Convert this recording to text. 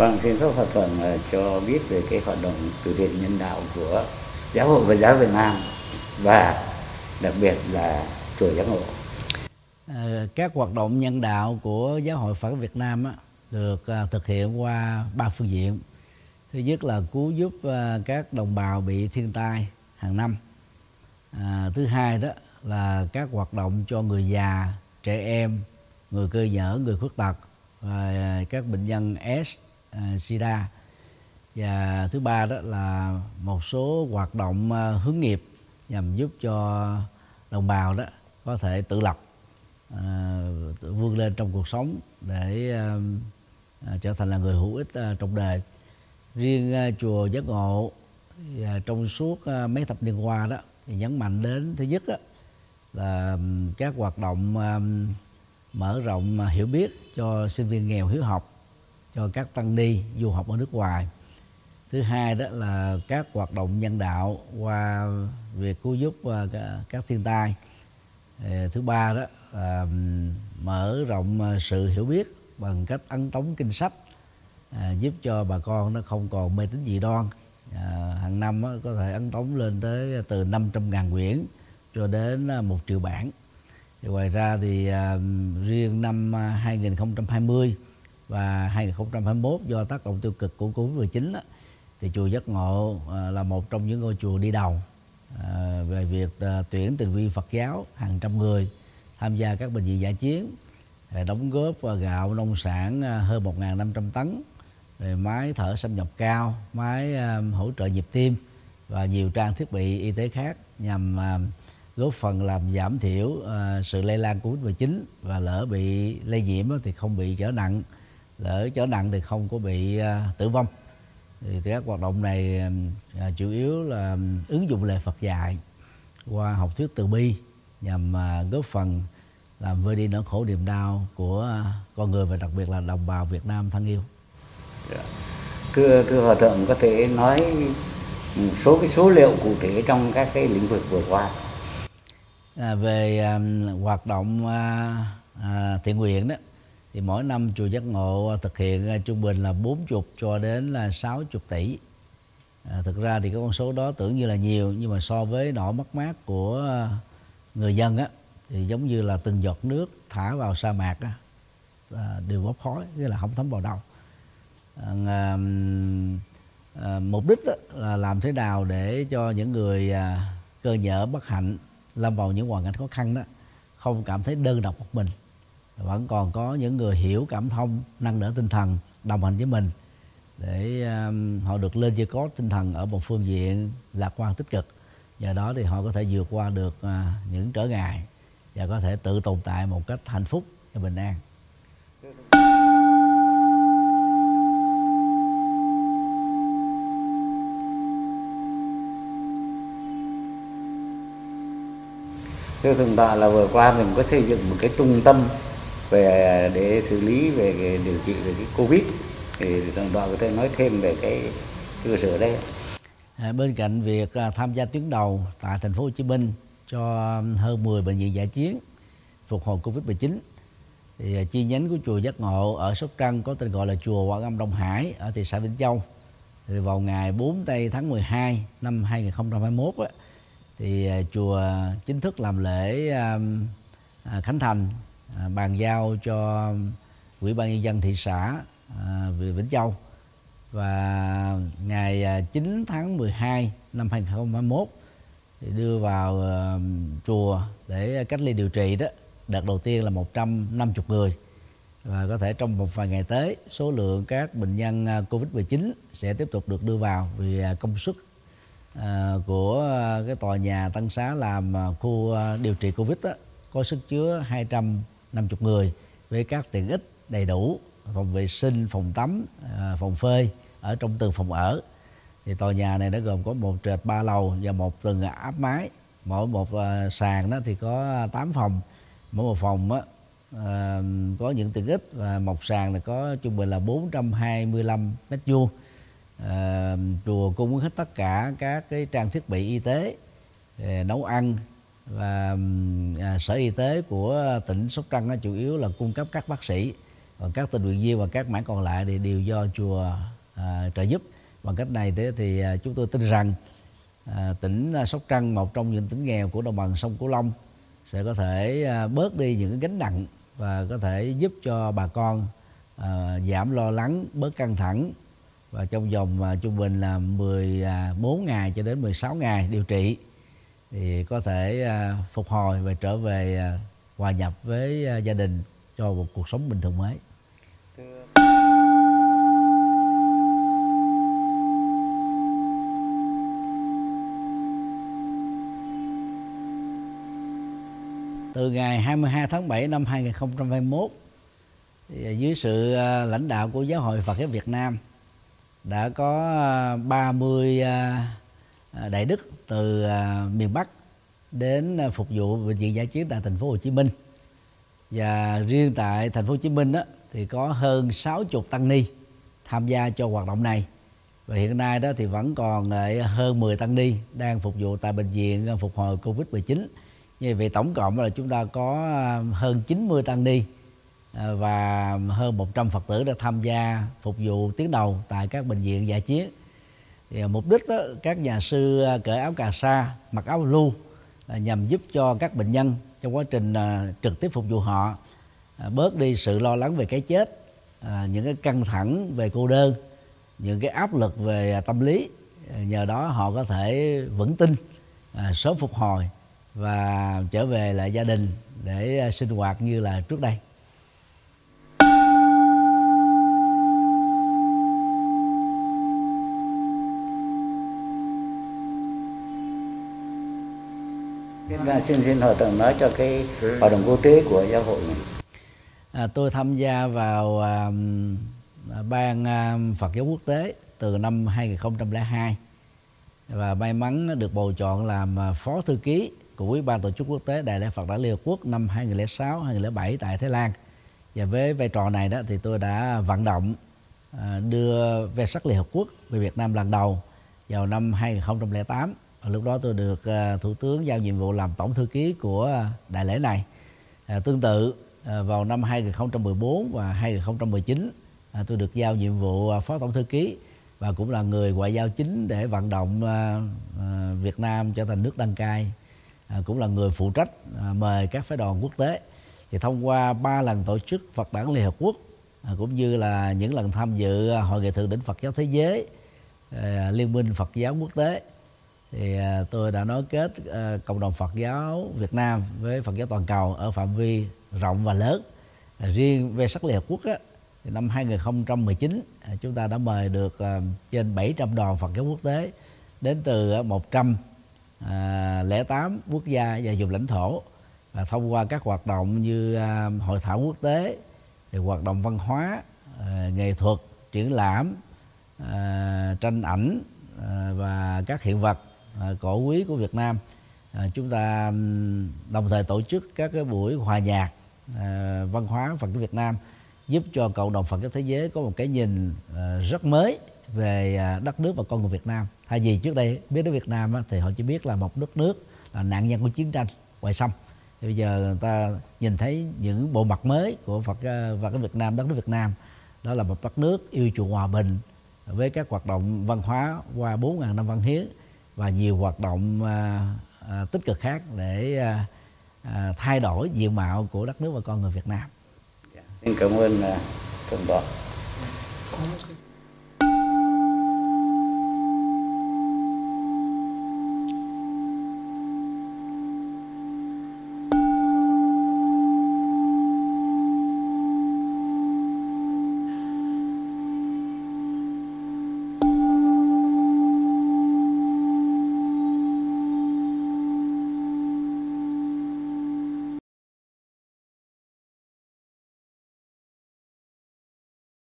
Vâng, xin phép Hòa Thuận ờ, cho biết về cái hoạt động từ thiện nhân đạo của Giáo hội Phật giáo Việt Nam và đặc biệt là chùa Giác Ngộ. À, các hoạt động nhân đạo của Giáo hội Phật Việt Nam á, được à, thực hiện qua ba phương diện. Thứ nhất là cứu giúp à, các đồng bào bị thiên tai hàng năm. À, thứ hai đó là các hoạt động cho người già, trẻ em, người cơ nhở, người khuyết tật và các bệnh nhân S, À, SIDA và thứ ba đó là một số hoạt động à, hướng nghiệp nhằm giúp cho đồng bào đó có thể tự lập à, vươn lên trong cuộc sống để trở thành là người hữu ích trong đời. Riêng chùa giác ngộ trong suốt mấy thập niên qua đó thì nhấn mạnh đến thứ nhất đó, là các hoạt động mở rộng hiểu biết cho sinh viên nghèo hiếu học cho các tăng ni du học ở nước ngoài. Thứ hai đó là các hoạt động nhân đạo qua việc cứu giúp à, các thiên tai. Ờ, thứ ba đó là mở rộng à, sự hiểu biết bằng cách ấn tống kinh sách à, giúp cho bà con nó không còn mê tín dị đoan. À, hàng năm á, có thể ấn tống lên tới từ 500 ngàn quyển cho đến à, một triệu bản. Thì ngoài ra thì à, riêng năm 2020 và 2021 do tác động tiêu cực của Covid-19 đó, thì chùa Giác Ngộ à, là một trong những ngôi chùa đi đầu à, về việc à, tuyển tình viên Phật giáo hàng trăm người tham gia các bệnh viện giải chiến đóng góp gạo nông sản hơn 1.500 tấn rồi máy thở xâm nhập cao máy hỗ trợ nhịp tim và nhiều trang thiết bị y tế khác nhằm góp phần làm giảm thiểu sự lây lan của Covid-19 và lỡ bị lây nhiễm thì không bị trở nặng lỡ trở nặng thì không có bị tử vong thì các hoạt động này à, chủ yếu là ứng dụng lời Phật dạy qua học thuyết từ bi nhằm à, góp phần làm vơi đi nỗi khổ niềm đau của à, con người và đặc biệt là đồng bào Việt Nam thân yêu. Dạ. Thưa thưa hòa thượng có thể nói một số cái số liệu cụ thể trong các cái lĩnh vực vừa qua. À, về à, hoạt động à, à, thiện nguyện đó thì mỗi năm chùa giác ngộ à, thực hiện à, trung bình là 40 cho đến là 60 tỷ. À, thực ra thì cái con số đó tưởng như là nhiều nhưng mà so với nỗi mất mát của à, người dân á thì giống như là từng giọt nước thả vào sa mạc á, à, đều bốc khói nghĩa là không thấm vào đâu. À, à, mục đích á, là làm thế nào để cho những người à, cơ nhở bất hạnh lâm vào những hoàn cảnh khó khăn đó không cảm thấy đơn độc một mình vẫn còn có những người hiểu cảm thông nâng đỡ tinh thần đồng hành với mình. Để um, họ được lên chưa có tinh thần ở một phương diện lạc quan tích cực. Do đó thì họ có thể vượt qua được uh, những trở ngại và có thể tự tồn tại một cách hạnh phúc và bình an. Thưa thượng tọa là vừa qua mình có xây dựng một cái trung tâm về để xử lý về cái điều trị về cái covid. Thì đồng tọa có thể nói thêm về cái cơ sở đây. À, bên cạnh việc à, tham gia tuyến đầu tại thành phố Hồ Chí Minh cho um, hơn 10 bệnh viện giải chiến phục hồi covid 19 thì à, chi nhánh của chùa Giác Ngộ ở Sóc Trăng có tên gọi là chùa Quảng Âm Đông Hải ở thị xã Vĩnh Châu. Thì vào ngày 4 tây tháng 12 năm 2021 á, thì à, chùa chính thức làm lễ um, khánh thành À, bàn giao cho quỹ ban nhân dân thị xã à, Vĩnh Châu. Và ngày à, 9 tháng 12 năm 2021 thì đưa vào à, chùa để cách ly điều trị đó đợt đầu tiên là 150 người. Và có thể trong một vài ngày tới số lượng các bệnh nhân à, Covid-19 sẽ tiếp tục được đưa vào vì công suất của cái tòa nhà Tân Xá làm khu điều trị Covid đó, có sức chứa 200 50 người với các tiện ích đầy đủ phòng vệ sinh phòng tắm à, phòng phơi ở trong từng phòng ở. Thì tòa nhà này nó gồm có một trệt ba lầu và một tầng áp mái. Mỗi một à, sàn đó thì có 8 phòng. Mỗi một phòng á, à, có những tiện ích và một sàn là có trung bình là 425 mét vuông. À, chùa cung ứng hết tất cả các cái trang thiết bị y tế à, nấu ăn và à, sở y tế của tỉnh sóc trăng nó chủ yếu là cung cấp các bác sĩ còn các tình nguyện viên và các mảng còn lại thì đều do chùa à, trợ giúp. Bằng cách này thế thì à, chúng tôi tin rằng à, tỉnh à, Sóc Trăng một trong những tỉnh nghèo của đồng bằng sông Cửu Long sẽ có thể à, bớt đi những cái gánh nặng và có thể giúp cho bà con à, giảm lo lắng bớt căng thẳng. Và trong vòng à, trung bình là 14 à, ngày cho đến 16 ngày điều trị thì có thể à, phục hồi và trở về à, hòa nhập với à, gia đình cho một cuộc sống bình thường mới. Từ ngày 22 tháng 7 năm 2021 dưới sự lãnh đạo của Giáo hội Phật giáo Việt Nam đã có 30 À, đại đức từ à, miền Bắc đến à, phục vụ bệnh viện giải chiến tại thành phố Hồ Chí Minh. Và riêng tại thành phố Hồ Chí Minh đó, thì có hơn 60 tăng ni tham gia cho hoạt động này. Và hiện nay đó thì vẫn còn hơn 10 tăng ni đang phục vụ tại bệnh viện phục hồi Covid-19 như vậy tổng cộng là chúng ta có hơn 90 tăng ni và hơn 100 Phật tử đã tham gia phục vụ tiến đầu tại các bệnh viện giải chiến thì à, mục đích đó, các nhà sư à, cởi áo cà sa mặc áo lưu là nhằm giúp cho các bệnh nhân trong quá trình à, trực tiếp phục vụ họ à, bớt đi sự lo lắng về cái chết những cái căng thẳng về cô đơn những cái áp lực về tâm lý. Nhờ đó họ có thể vững tin sớm phục hồi và trở về lại gia đình để sinh hoạt như là trước đây. Xin, xin hòa thượng nói cho cái hoạt động quốc tế của giáo hội này. À, tôi tham gia vào à, ban à, Phật giáo quốc tế từ năm 2002 và may mắn được bầu chọn làm à, phó thư ký của Ủy ban tổ chức quốc tế Đại lễ Phật Đản Liên Hợp Quốc năm 2006 2007 tại Thái Lan. Và với vai trò này đó thì tôi đã vận động à, đưa về sắc Liên Hợp Quốc về Việt Nam lần đầu vào năm 2008 À, lúc đó tôi được à, thủ tướng giao nhiệm vụ làm tổng thư ký của à, đại lễ này. À, tương tự à, vào năm 2014 và 2019 tôi được giao nhiệm vụ phó tổng thư ký và cũng là người ngoại giao chính để vận động Việt Nam trở thành nước đăng cai cũng là người phụ trách mời các phái đoàn quốc tế. Thì thông qua ba lần tổ chức Phật đản Liên Hợp Quốc cũng như là những lần tham dự hội nghị thượng đỉnh Phật giáo thế giới Liên minh Phật giáo quốc tế thì à, tôi đã nối kết à, cộng đồng Phật giáo Việt Nam với Phật giáo toàn cầu ở phạm vi rộng và lớn. À, riêng về sắc Liên Hợp Quốc á, thì năm 2019 chúng ta đã mời được trên 700 đoàn Phật giáo quốc tế đến từ 108 quốc gia và vùng lãnh thổ. Và thông qua các hoạt động như hội thảo quốc tế hoạt động văn hóa nghệ thuật triển lãm tranh ảnh và các hiện vật À, cổ quý của Việt Nam. À, chúng ta đồng thời tổ chức các cái buổi hòa nhạc à, văn hóa Phật giáo Việt Nam giúp cho cộng đồng Phật giáo thế giới có một cái nhìn à, rất mới về à, đất nước và con người Việt Nam. Thay vì trước đây biết đến Việt Nam thì họ chỉ biết là một đất nước là nạn nhân của chiến tranh ngoài sông. Thì bây giờ người ta nhìn thấy những bộ mặt mới của Phật à, và cái Việt Nam đất nước Việt Nam đó là một đất nước yêu chuộng hòa bình với các hoạt động văn hóa qua 4.000 năm văn hiến và nhiều hoạt động à, à, tích cực khác để à, à, thay đổi diện mạo của đất nước và con người Việt Nam. Dạ. Xin cảm ơn à, uh, thượng tọa.